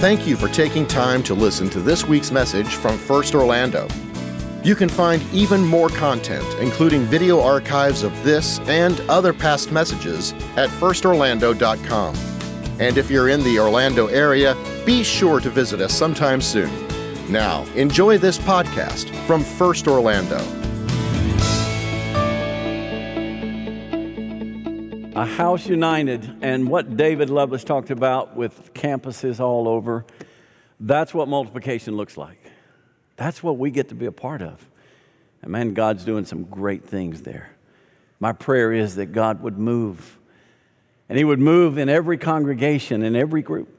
Thank you for taking time to listen to this week's message from First Orlando. You can find even more content, including video archives of this and other past messages, at firstorlando.com. And if you're in the Orlando area, be sure to visit us sometime soon. Now, enjoy this podcast from First Orlando. A house united, and what David Lovelace talked about with campuses all over, that's what multiplication looks like. That's what we get to be a part of. And man, God's doing some great things there. My prayer is that God would move, and He would move in every congregation, in every group.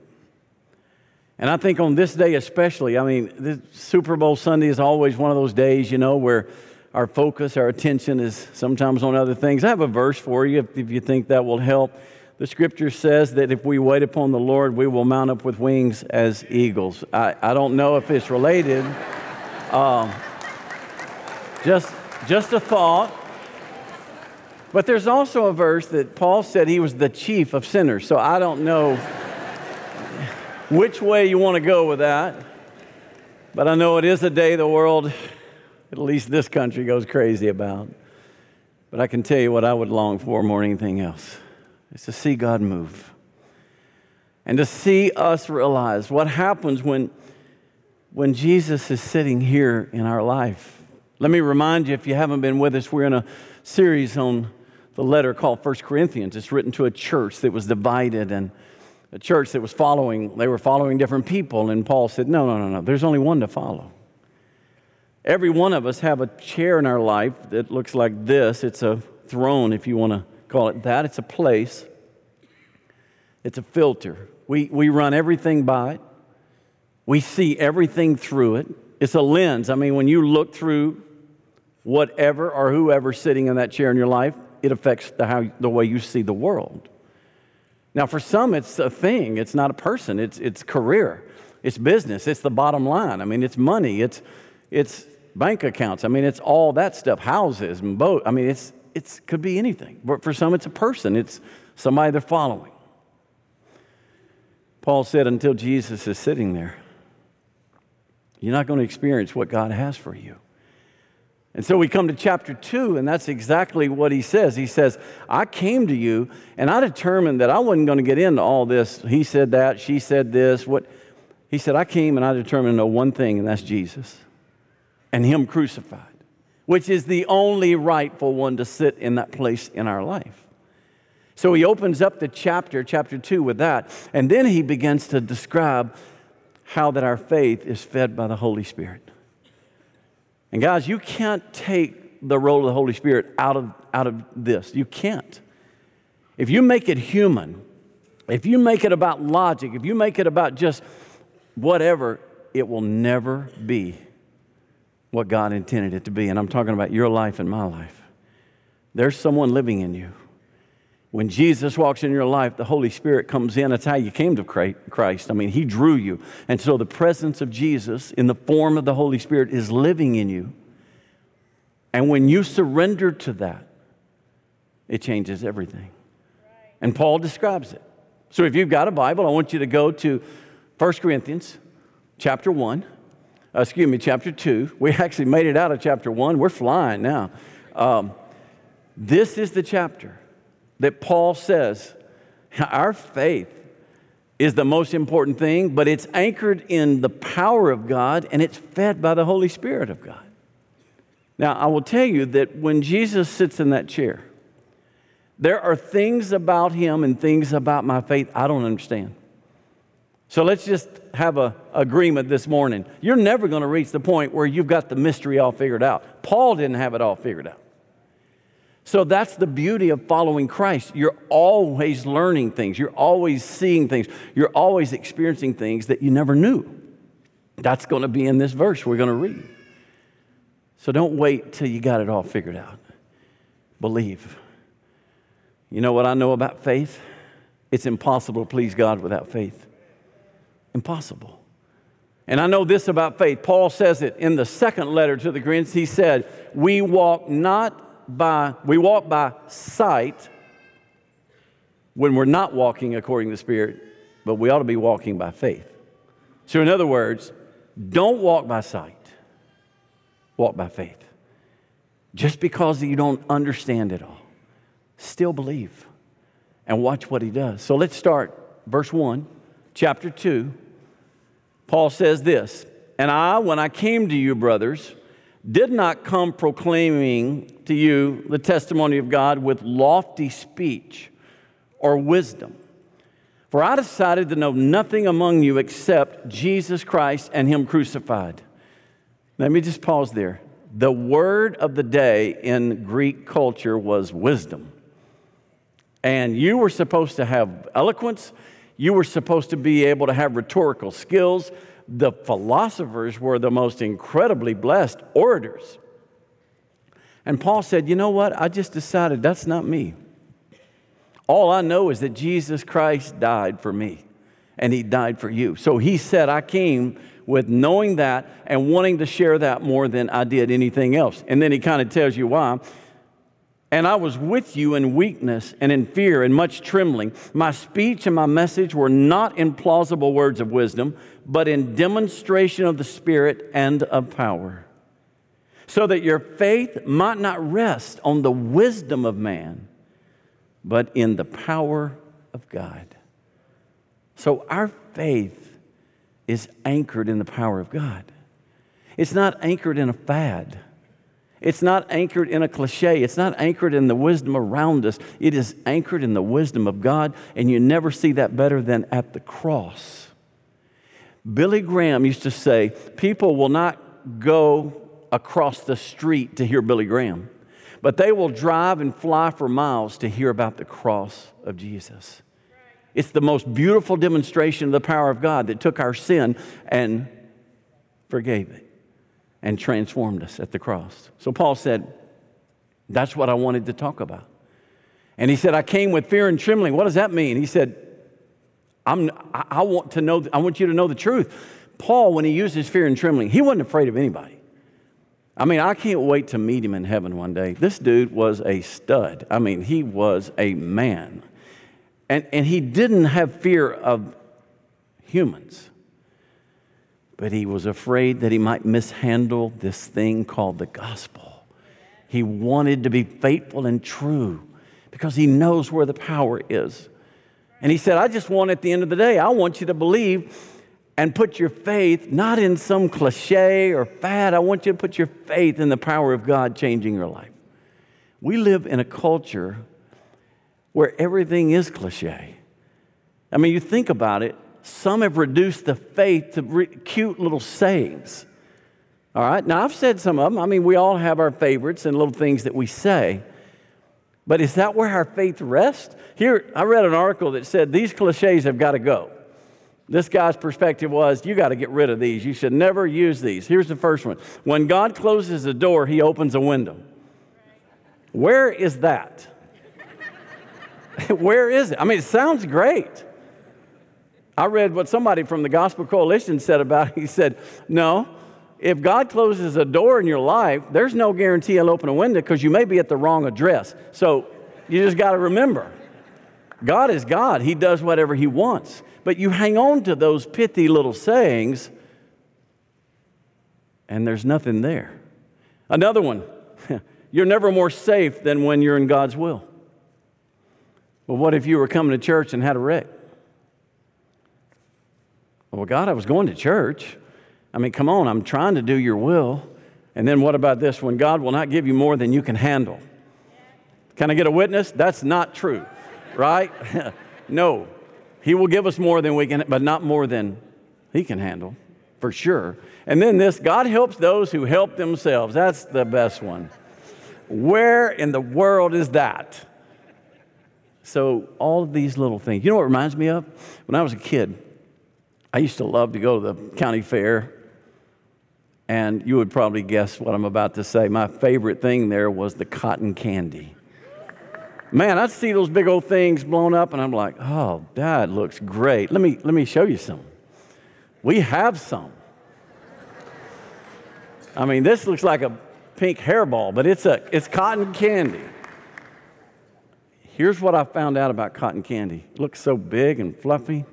And I think on this day especially, I mean, Super Bowl Sunday is always one of those days, you know, where our focus, our attention is sometimes on other things. I have a verse for you if, if you think that will help. The scripture says that if we wait upon the Lord, we will mount up with wings as eagles. I, I don't know if it's related. Um, just, just a thought. But there's also a verse that Paul said he was the chief of sinners. So I don't know which way you want to go with that. But I know it is a day the world at least this country goes crazy about. But I can tell you what I would long for more than anything else is to see God move and to see us realize what happens when, when Jesus is sitting here in our life. Let me remind you, if you haven't been with us, we're in a series on the letter called First Corinthians. It's written to a church that was divided and a church that was following, they were following different people. And Paul said, No, no, no, no, there's only one to follow. Every one of us have a chair in our life that looks like this. It's a throne, if you want to call it that. It's a place. It's a filter. We, we run everything by it. We see everything through it. It's a lens. I mean, when you look through whatever or whoever sitting in that chair in your life, it affects the, how, the way you see the world. Now, for some, it's a thing. It's not a person. It's, it's career. It's business. It's the bottom line. I mean, it's money. It's, it's bank accounts. I mean, it's all that stuff, houses and boat. I mean, it's it could be anything. But for some, it's a person. It's somebody they're following. Paul said, until Jesus is sitting there, you're not going to experience what God has for you. And so we come to chapter two, and that's exactly what he says. He says, I came to you, and I determined that I wasn't going to get into all this. He said that, she said this. What he said, I came and I determined to know one thing, and that's Jesus and Him crucified, which is the only rightful one to sit in that place in our life. So he opens up the chapter, chapter two, with that, and then he begins to describe how that our faith is fed by the Holy Spirit. And guys, you can't take the role of the Holy Spirit out of, out of this. You can't. If you make it human, if you make it about logic, if you make it about just whatever, it will never be what God intended it to be. And I'm talking about your life and my life. There's someone living in you. When Jesus walks in your life, the Holy Spirit comes in. That's how you came to Christ. I mean, He drew you. And so the presence of Jesus in the form of the Holy Spirit is living in you. And when you surrender to that, it changes everything. And Paul describes it. So if you've got a Bible, I want you to go to 1 Corinthians chapter 1 uh, excuse me, chapter 2. We actually made it out of chapter 1. We're flying now. Um, this is the chapter that Paul says our faith is the most important thing, but it's anchored in the power of God and it's fed by the Holy Spirit of God. Now, I will tell you that when Jesus sits in that chair, there are things about him and things about my faith I don't understand. So let's just have an agreement this morning. You're never going to reach the point where you've got the mystery all figured out. Paul didn't have it all figured out. So that's the beauty of following Christ. You're always learning things, you're always seeing things, you're always experiencing things that you never knew. That's going to be in this verse we're going to read. So don't wait till you got it all figured out. Believe. You know what I know about faith? It's impossible to please God without faith. Impossible. And I know this about faith. Paul says it in the second letter to the Corinthians. He said, We walk not by, we walk by sight when we're not walking according to the Spirit, but we ought to be walking by faith. So, in other words, don't walk by sight, walk by faith. Just because you don't understand it all, still believe and watch what he does. So, let's start verse 1, chapter 2. Paul says this And I, when I came to you, brothers, did not come proclaiming to you the testimony of God with lofty speech or wisdom. For I decided to know nothing among you except Jesus Christ and Him crucified. Let me just pause there. The word of the day in Greek culture was wisdom. And you were supposed to have eloquence, you were supposed to be able to have rhetorical skills. The philosophers were the most incredibly blessed orators. And Paul said, You know what? I just decided that's not me. All I know is that Jesus Christ died for me and he died for you. So he said, I came with knowing that and wanting to share that more than I did anything else. And then he kind of tells you why. And I was with you in weakness and in fear and much trembling. My speech and my message were not in plausible words of wisdom, but in demonstration of the Spirit and of power, so that your faith might not rest on the wisdom of man, but in the power of God. So our faith is anchored in the power of God. It's not anchored in a fad. It's not anchored in a cliche. It's not anchored in the wisdom around us. It is anchored in the wisdom of God, and you never see that better than at the cross. Billy Graham used to say, People will not go across the street to hear Billy Graham, but they will drive and fly for miles to hear about the cross of Jesus. It's the most beautiful demonstration of the power of God that took our sin and forgave it and transformed us at the cross. So Paul said, That's what I wanted to talk about. And he said, I came with fear and trembling. What does that mean? He said, I'm, I want to know, I want you to know the truth. Paul, when he uses fear and trembling, he wasn't afraid of anybody. I mean, I can't wait to meet him in heaven one day. This dude was a stud. I mean, he was a man. And, and he didn't have fear of humans but he was afraid that he might mishandle this thing called the gospel. He wanted to be faithful and true because he knows where the power is. And he said, I just want at the end of the day, I want you to believe and put your faith not in some cliche or fad. I want you to put your faith in the power of God changing your life. We live in a culture where everything is cliche. I mean, you think about it, some have reduced the faith to re- cute little sayings. All right, now I've said some of them. I mean, we all have our favorites and little things that we say. But is that where our faith rests? Here, I read an article that said these cliches have got to go. This guy's perspective was you got to get rid of these. You should never use these. Here's the first one When God closes a door, he opens a window. Where is that? Where is it? I mean, it sounds great. I read what somebody from the Gospel Coalition said about it. He said, No, if God closes a door in your life, there's no guarantee He'll open a window because you may be at the wrong address. So you just got to remember God is God, He does whatever He wants. But you hang on to those pithy little sayings, and there's nothing there. Another one you're never more safe than when you're in God's will. Well, what if you were coming to church and had a wreck? Well, God, I was going to church. I mean, come on, I'm trying to do your will. And then what about this? When God will not give you more than you can handle. Can I get a witness? That's not true, right? no. He will give us more than we can, but not more than He can handle, for sure. And then this God helps those who help themselves. That's the best one. Where in the world is that? So, all of these little things. You know what reminds me of? When I was a kid, I used to love to go to the county fair, and you would probably guess what I'm about to say. My favorite thing there was the cotton candy. Man, I'd see those big old things blown up, and I'm like, oh, that looks great. Let me, let me show you some. We have some. I mean, this looks like a pink hairball, but it's, a, it's cotton candy. Here's what I found out about cotton candy it looks so big and fluffy.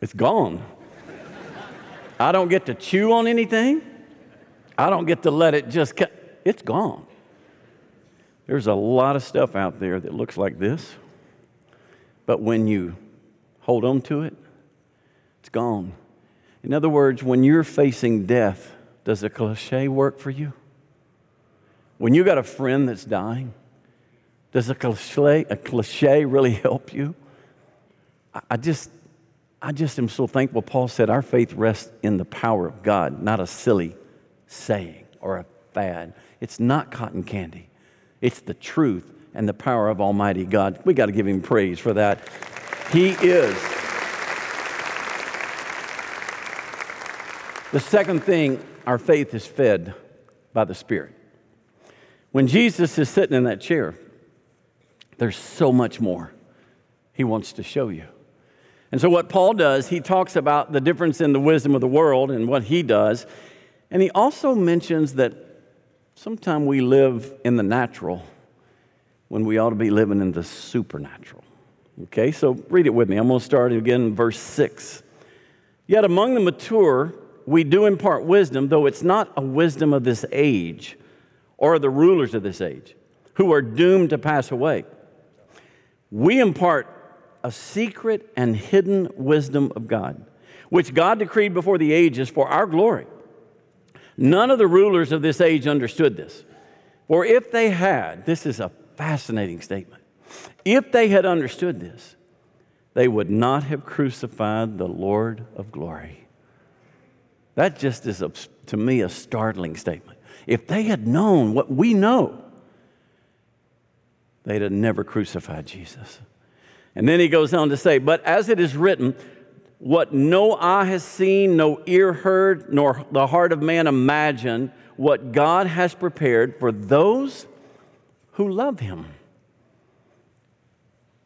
It's gone. I don't get to chew on anything. I don't get to let it just, cut. it's gone. There's a lot of stuff out there that looks like this, but when you hold on to it, it's gone. In other words, when you're facing death, does a cliche work for you? When you got a friend that's dying, does a cliche, a cliche really help you? I just, I just am so thankful. Paul said, Our faith rests in the power of God, not a silly saying or a fad. It's not cotton candy, it's the truth and the power of Almighty God. We got to give Him praise for that. He is. The second thing, our faith is fed by the Spirit. When Jesus is sitting in that chair, there's so much more He wants to show you. And so, what Paul does, he talks about the difference in the wisdom of the world and what he does. And he also mentions that sometimes we live in the natural when we ought to be living in the supernatural. Okay, so read it with me. I'm going to start again in verse 6. Yet among the mature, we do impart wisdom, though it's not a wisdom of this age or the rulers of this age who are doomed to pass away. We impart a secret and hidden wisdom of God, which God decreed before the ages for our glory. None of the rulers of this age understood this. For if they had, this is a fascinating statement, if they had understood this, they would not have crucified the Lord of glory. That just is, a, to me, a startling statement. If they had known what we know, they'd have never crucified Jesus. And then he goes on to say, But as it is written, what no eye has seen, no ear heard, nor the heart of man imagined, what God has prepared for those who love him.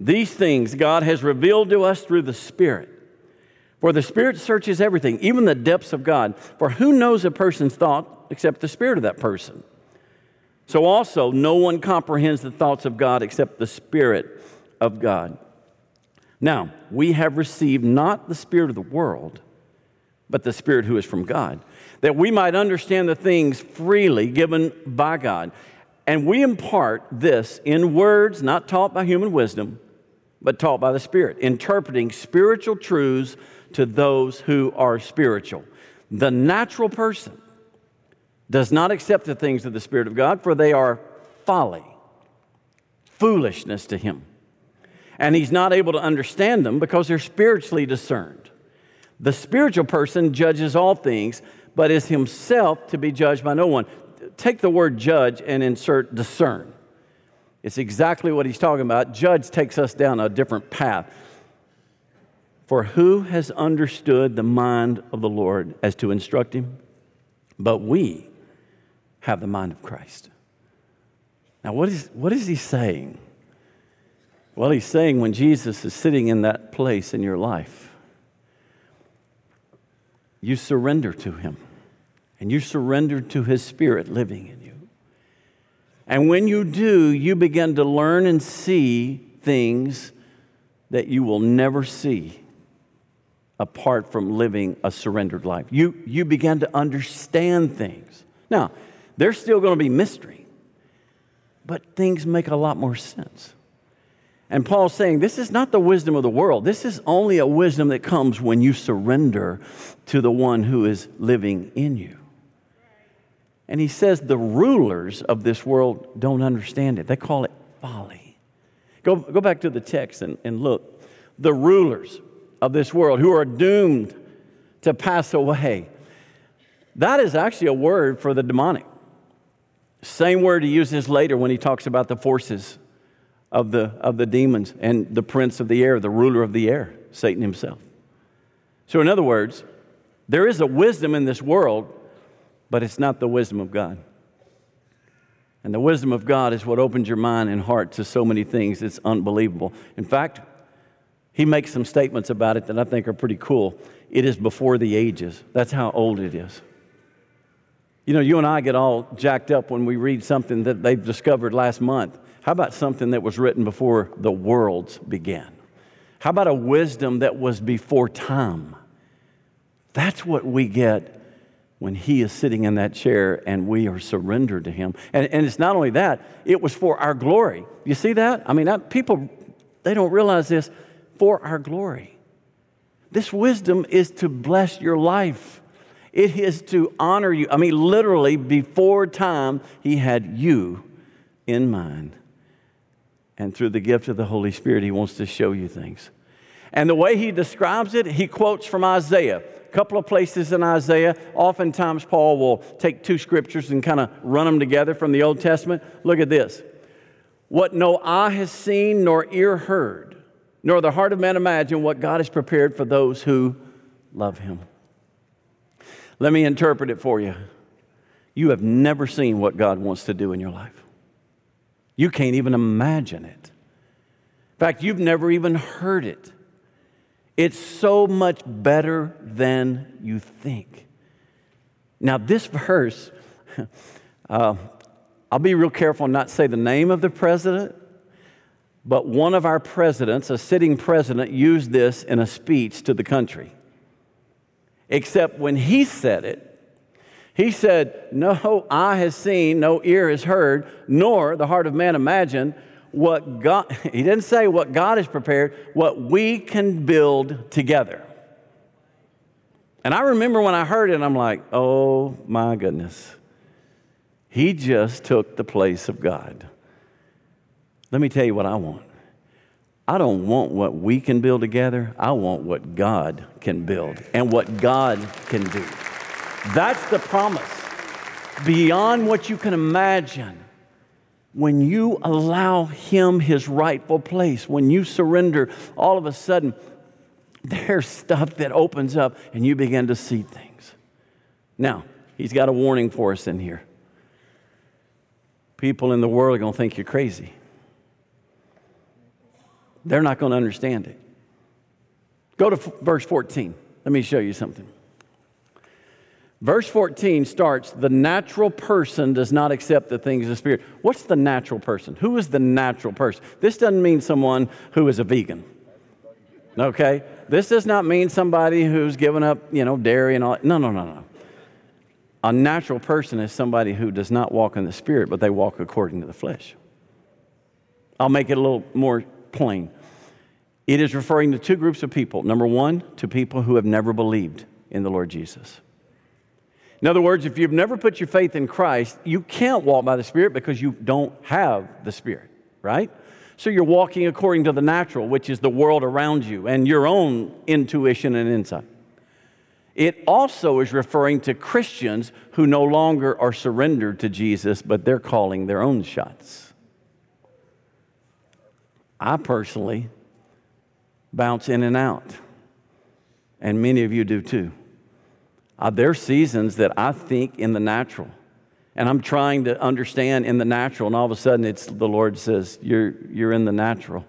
These things God has revealed to us through the Spirit. For the Spirit searches everything, even the depths of God. For who knows a person's thought except the Spirit of that person? So also, no one comprehends the thoughts of God except the Spirit of God. Now, we have received not the Spirit of the world, but the Spirit who is from God, that we might understand the things freely given by God. And we impart this in words not taught by human wisdom, but taught by the Spirit, interpreting spiritual truths to those who are spiritual. The natural person does not accept the things of the Spirit of God, for they are folly, foolishness to him and he's not able to understand them because they're spiritually discerned. The spiritual person judges all things, but is himself to be judged by no one. Take the word judge and insert discern. It's exactly what he's talking about. Judge takes us down a different path. For who has understood the mind of the Lord as to instruct him? But we have the mind of Christ. Now, what is, what is he saying? Well, he's saying when Jesus is sitting in that place in your life, you surrender to him and you surrender to his spirit living in you. And when you do, you begin to learn and see things that you will never see apart from living a surrendered life. You, you begin to understand things. Now, there's still going to be mystery, but things make a lot more sense. And Paul's saying this is not the wisdom of the world. This is only a wisdom that comes when you surrender to the one who is living in you. And he says the rulers of this world don't understand it, they call it folly. Go, go back to the text and, and look. The rulers of this world who are doomed to pass away. That is actually a word for the demonic. Same word he uses later when he talks about the forces of the, of the demons and the prince of the air, the ruler of the air, Satan himself. So, in other words, there is a wisdom in this world, but it's not the wisdom of God. And the wisdom of God is what opens your mind and heart to so many things. It's unbelievable. In fact, he makes some statements about it that I think are pretty cool. It is before the ages. That's how old it is. You know, you and I get all jacked up when we read something that they've discovered last month. How about something that was written before the worlds began? How about a wisdom that was before time? That's what we get when He is sitting in that chair and we are surrendered to Him. And, and it's not only that, it was for our glory. You see that? I mean, that, people, they don't realize this for our glory. This wisdom is to bless your life. It is to honor you. I mean, literally, before time, He had you in mind. And through the gift of the Holy Spirit, He wants to show you things. And the way He describes it, He quotes from Isaiah. A couple of places in Isaiah. Oftentimes, Paul will take two scriptures and kind of run them together from the Old Testament. Look at this. What no eye has seen, nor ear heard, nor the heart of man imagined, what God has prepared for those who love Him. Let me interpret it for you. You have never seen what God wants to do in your life. You can't even imagine it. In fact, you've never even heard it. It's so much better than you think. Now, this verse, uh, I'll be real careful not say the name of the president, but one of our presidents, a sitting president, used this in a speech to the country. Except when he said it, he said, No eye has seen, no ear has heard, nor the heart of man imagined what God, he didn't say what God has prepared, what we can build together. And I remember when I heard it, I'm like, oh my goodness. He just took the place of God. Let me tell you what I want. I don't want what we can build together. I want what God can build and what God can do. That's the promise. Beyond what you can imagine, when you allow Him His rightful place, when you surrender, all of a sudden, there's stuff that opens up and you begin to see things. Now, He's got a warning for us in here. People in the world are going to think you're crazy. They're not going to understand it. Go to f- verse 14. Let me show you something. Verse 14 starts The natural person does not accept the things of the Spirit. What's the natural person? Who is the natural person? This doesn't mean someone who is a vegan. Okay? This does not mean somebody who's given up, you know, dairy and all. No, no, no, no. A natural person is somebody who does not walk in the Spirit, but they walk according to the flesh. I'll make it a little more plain. It is referring to two groups of people. Number one, to people who have never believed in the Lord Jesus. In other words, if you've never put your faith in Christ, you can't walk by the Spirit because you don't have the Spirit, right? So you're walking according to the natural, which is the world around you and your own intuition and insight. It also is referring to Christians who no longer are surrendered to Jesus, but they're calling their own shots. I personally bounce in and out, and many of you do too. Uh, there are seasons that I think in the natural, and I'm trying to understand in the natural, and all of a sudden it's the Lord says, You're, you're in the natural.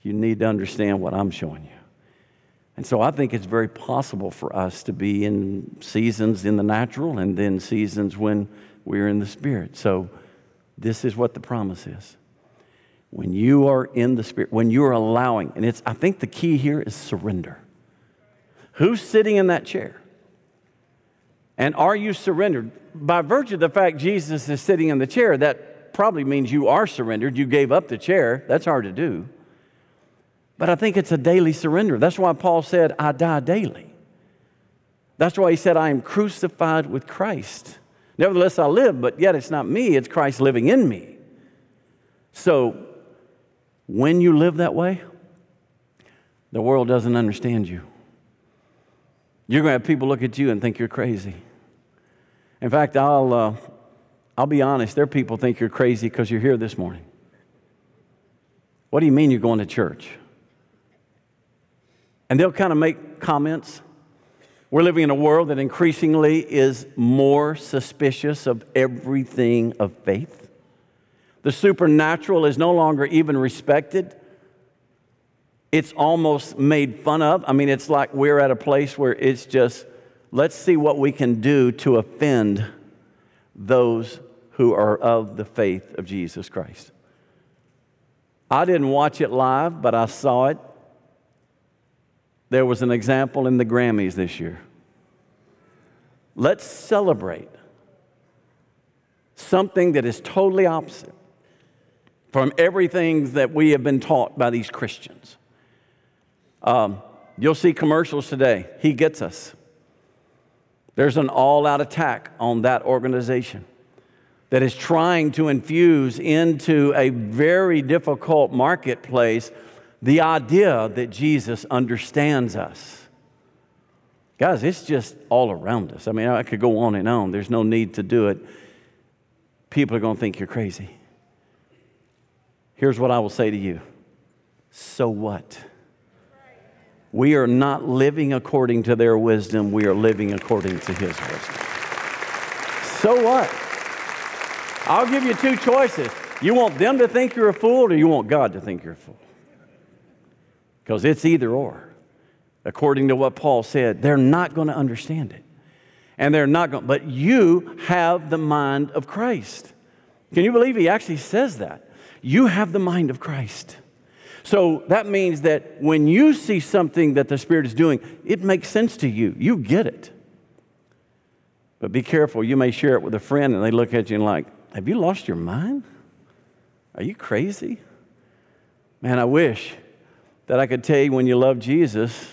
You need to understand what I'm showing you. And so I think it's very possible for us to be in seasons in the natural and then seasons when we're in the spirit. So this is what the promise is when you are in the Spirit, when you are allowing, and it's, I think the key here is surrender. Who's sitting in that chair? And are you surrendered? By virtue of the fact Jesus is sitting in the chair, that probably means you are surrendered. You gave up the chair. That's hard to do. But I think it's a daily surrender. That's why Paul said, I die daily. That's why he said, I am crucified with Christ. Nevertheless, I live, but yet it's not me, it's Christ living in me. So when you live that way, the world doesn't understand you. You're going to have people look at you and think you're crazy. In fact, I'll, uh, I'll be honest, there people think you're crazy because you're here this morning. What do you mean you're going to church? And they'll kind of make comments. We're living in a world that increasingly is more suspicious of everything of faith. The supernatural is no longer even respected. It's almost made fun of. I mean, it's like we're at a place where it's just, let's see what we can do to offend those who are of the faith of Jesus Christ. I didn't watch it live, but I saw it. There was an example in the Grammys this year. Let's celebrate something that is totally opposite from everything that we have been taught by these Christians. Um, you'll see commercials today. He gets us. There's an all out attack on that organization that is trying to infuse into a very difficult marketplace the idea that Jesus understands us. Guys, it's just all around us. I mean, I could go on and on. There's no need to do it. People are going to think you're crazy. Here's what I will say to you So what? We are not living according to their wisdom, we are living according to His wisdom. So what? I'll give you two choices. You want them to think you're a fool, or you want God to think you're a fool? Because it's either or. According to what Paul said, they're not going to understand it. And they're not going, but you have the mind of Christ. Can you believe he actually says that? You have the mind of Christ. So that means that when you see something that the Spirit is doing, it makes sense to you. You get it. But be careful, you may share it with a friend and they look at you and like, have you lost your mind? Are you crazy? Man, I wish that I could tell you when you love Jesus,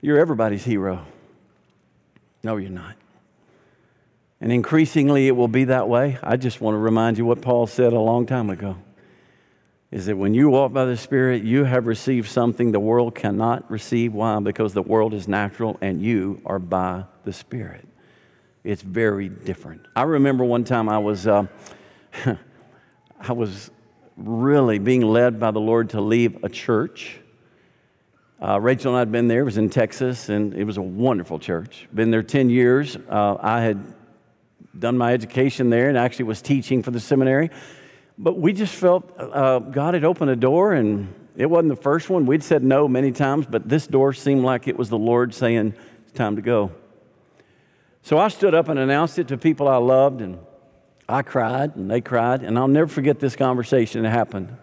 you're everybody's hero. No, you're not. And increasingly it will be that way. I just want to remind you what Paul said a long time ago is that when you walk by the Spirit, you have received something the world cannot receive. Why? Because the world is natural and you are by the Spirit. It's very different. I remember one time I was, uh, I was really being led by the Lord to leave a church. Uh, Rachel and I had been there. It was in Texas, and it was a wonderful church. Been there 10 years. Uh, I had done my education there and actually was teaching for the seminary. But we just felt uh, God had opened a door, and it wasn't the first one. We'd said no many times, but this door seemed like it was the Lord saying, It's time to go. So I stood up and announced it to people I loved, and I cried, and they cried, and I'll never forget this conversation that happened.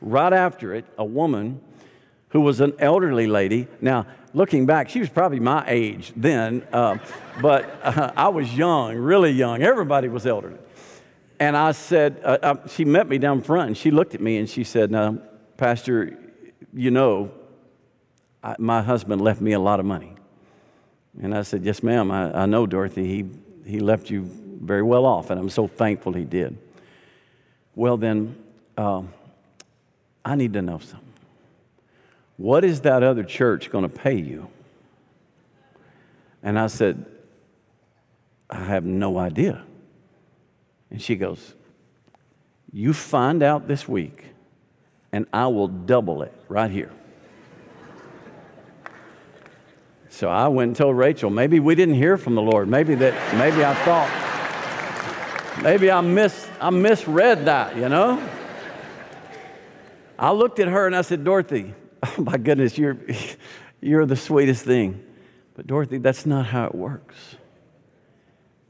Right after it, a woman who was an elderly lady, now looking back, she was probably my age then, uh, but uh, I was young, really young. Everybody was elderly. And I said, uh, uh, she met me down front, and she looked at me and she said, Now, Pastor, you know, I, my husband left me a lot of money. And I said, Yes, ma'am, I, I know, Dorothy. He, he left you very well off, and I'm so thankful he did. Well, then, um, I need to know something. What is that other church going to pay you? And I said, I have no idea. And she goes, You find out this week, and I will double it right here. So I went and told Rachel, maybe we didn't hear from the Lord. Maybe that, maybe I thought, maybe I mis, I misread that, you know? I looked at her and I said, Dorothy, oh my goodness, you're, you're the sweetest thing. But Dorothy, that's not how it works.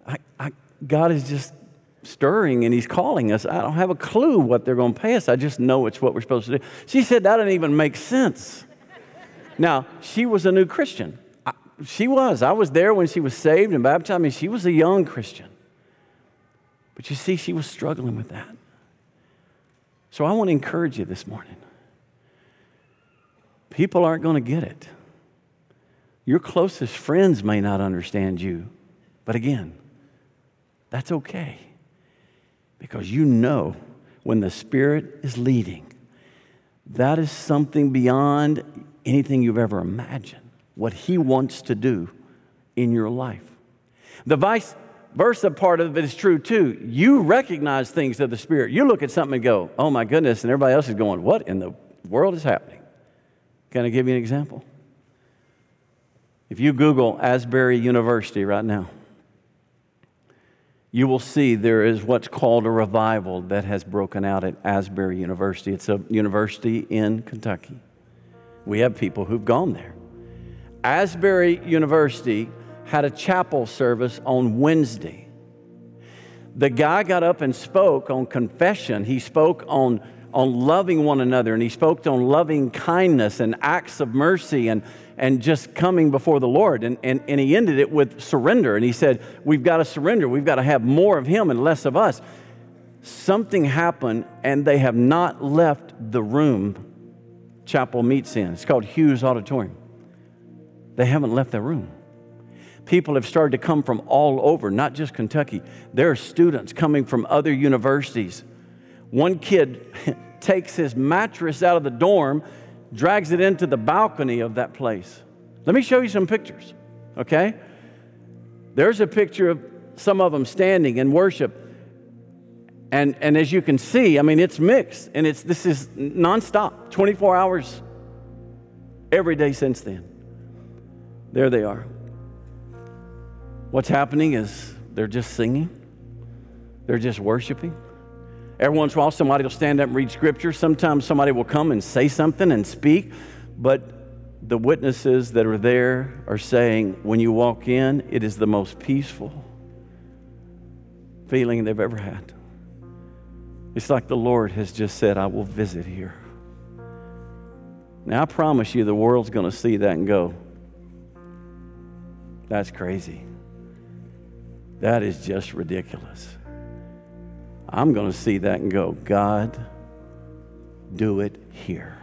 I, I, God is just stirring and he's calling us. I don't have a clue what they're going to pay us. I just know it's what we're supposed to do. She said that didn't even make sense. Now, she was a new Christian. She was. I was there when she was saved and baptized. I mean, she was a young Christian. But you see, she was struggling with that. So I want to encourage you this morning. People aren't going to get it. Your closest friends may not understand you. But again, that's okay because you know when the Spirit is leading, that is something beyond anything you've ever imagined, what He wants to do in your life. The vice versa part of it is true too. You recognize things of the Spirit. You look at something and go, oh my goodness, and everybody else is going, what in the world is happening? Can I give you an example? If you Google Asbury University right now, you will see there is what's called a revival that has broken out at Asbury University. It's a university in Kentucky. We have people who've gone there. Asbury University had a chapel service on Wednesday. The guy got up and spoke on confession. He spoke on on loving one another, and he spoke on loving kindness and acts of mercy and, and just coming before the Lord. And, and, and he ended it with surrender. And he said, We've got to surrender. We've got to have more of him and less of us. Something happened, and they have not left the room chapel meets in. It's called Hughes Auditorium. They haven't left their room. People have started to come from all over, not just Kentucky. There are students coming from other universities. One kid takes his mattress out of the dorm, drags it into the balcony of that place. Let me show you some pictures, okay? There's a picture of some of them standing in worship. And, and as you can see, I mean, it's mixed and it's, this is nonstop, 24 hours every day since then. There they are. What's happening is they're just singing, they're just worshiping. Every once in a while, somebody will stand up and read scripture. Sometimes somebody will come and say something and speak. But the witnesses that are there are saying, when you walk in, it is the most peaceful feeling they've ever had. It's like the Lord has just said, I will visit here. Now, I promise you, the world's going to see that and go, that's crazy. That is just ridiculous. I'm going to see that and go, God, do it here.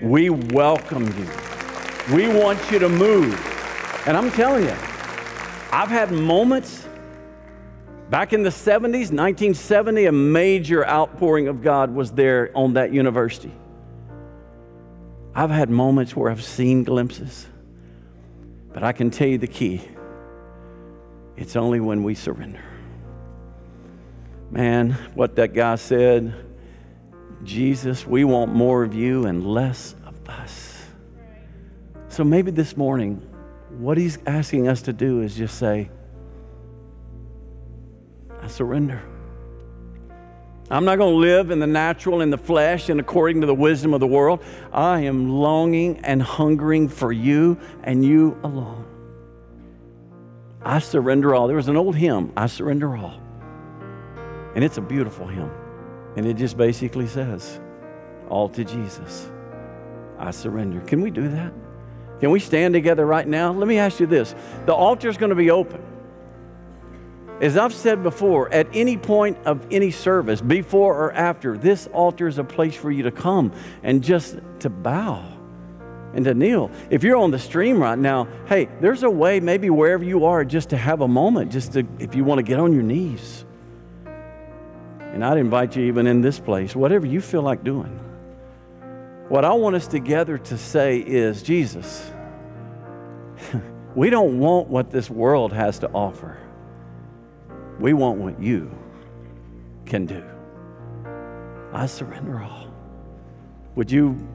We welcome you. We want you to move. And I'm telling you, I've had moments back in the 70s, 1970, a major outpouring of God was there on that university. I've had moments where I've seen glimpses, but I can tell you the key it's only when we surrender. Man, what that guy said, Jesus, we want more of you and less of us. So maybe this morning, what he's asking us to do is just say, I surrender. I'm not going to live in the natural, in the flesh, and according to the wisdom of the world. I am longing and hungering for you and you alone. I surrender all. There was an old hymn, I surrender all. And it's a beautiful hymn. And it just basically says, All to Jesus. I surrender. Can we do that? Can we stand together right now? Let me ask you this the altar is going to be open. As I've said before, at any point of any service, before or after, this altar is a place for you to come and just to bow and to kneel. If you're on the stream right now, hey, there's a way, maybe wherever you are, just to have a moment, just to, if you want to get on your knees. And I'd invite you, even in this place, whatever you feel like doing. What I want us together to say is Jesus, we don't want what this world has to offer, we want what you can do. I surrender all. Would you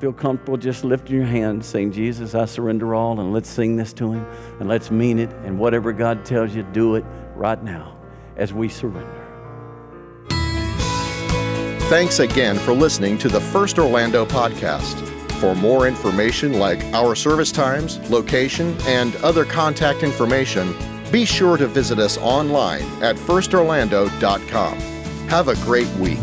feel comfortable just lifting your hand saying, Jesus, I surrender all, and let's sing this to Him and let's mean it. And whatever God tells you, do it right now as we surrender. Thanks again for listening to the First Orlando podcast. For more information like our service times, location, and other contact information, be sure to visit us online at firstorlando.com. Have a great week.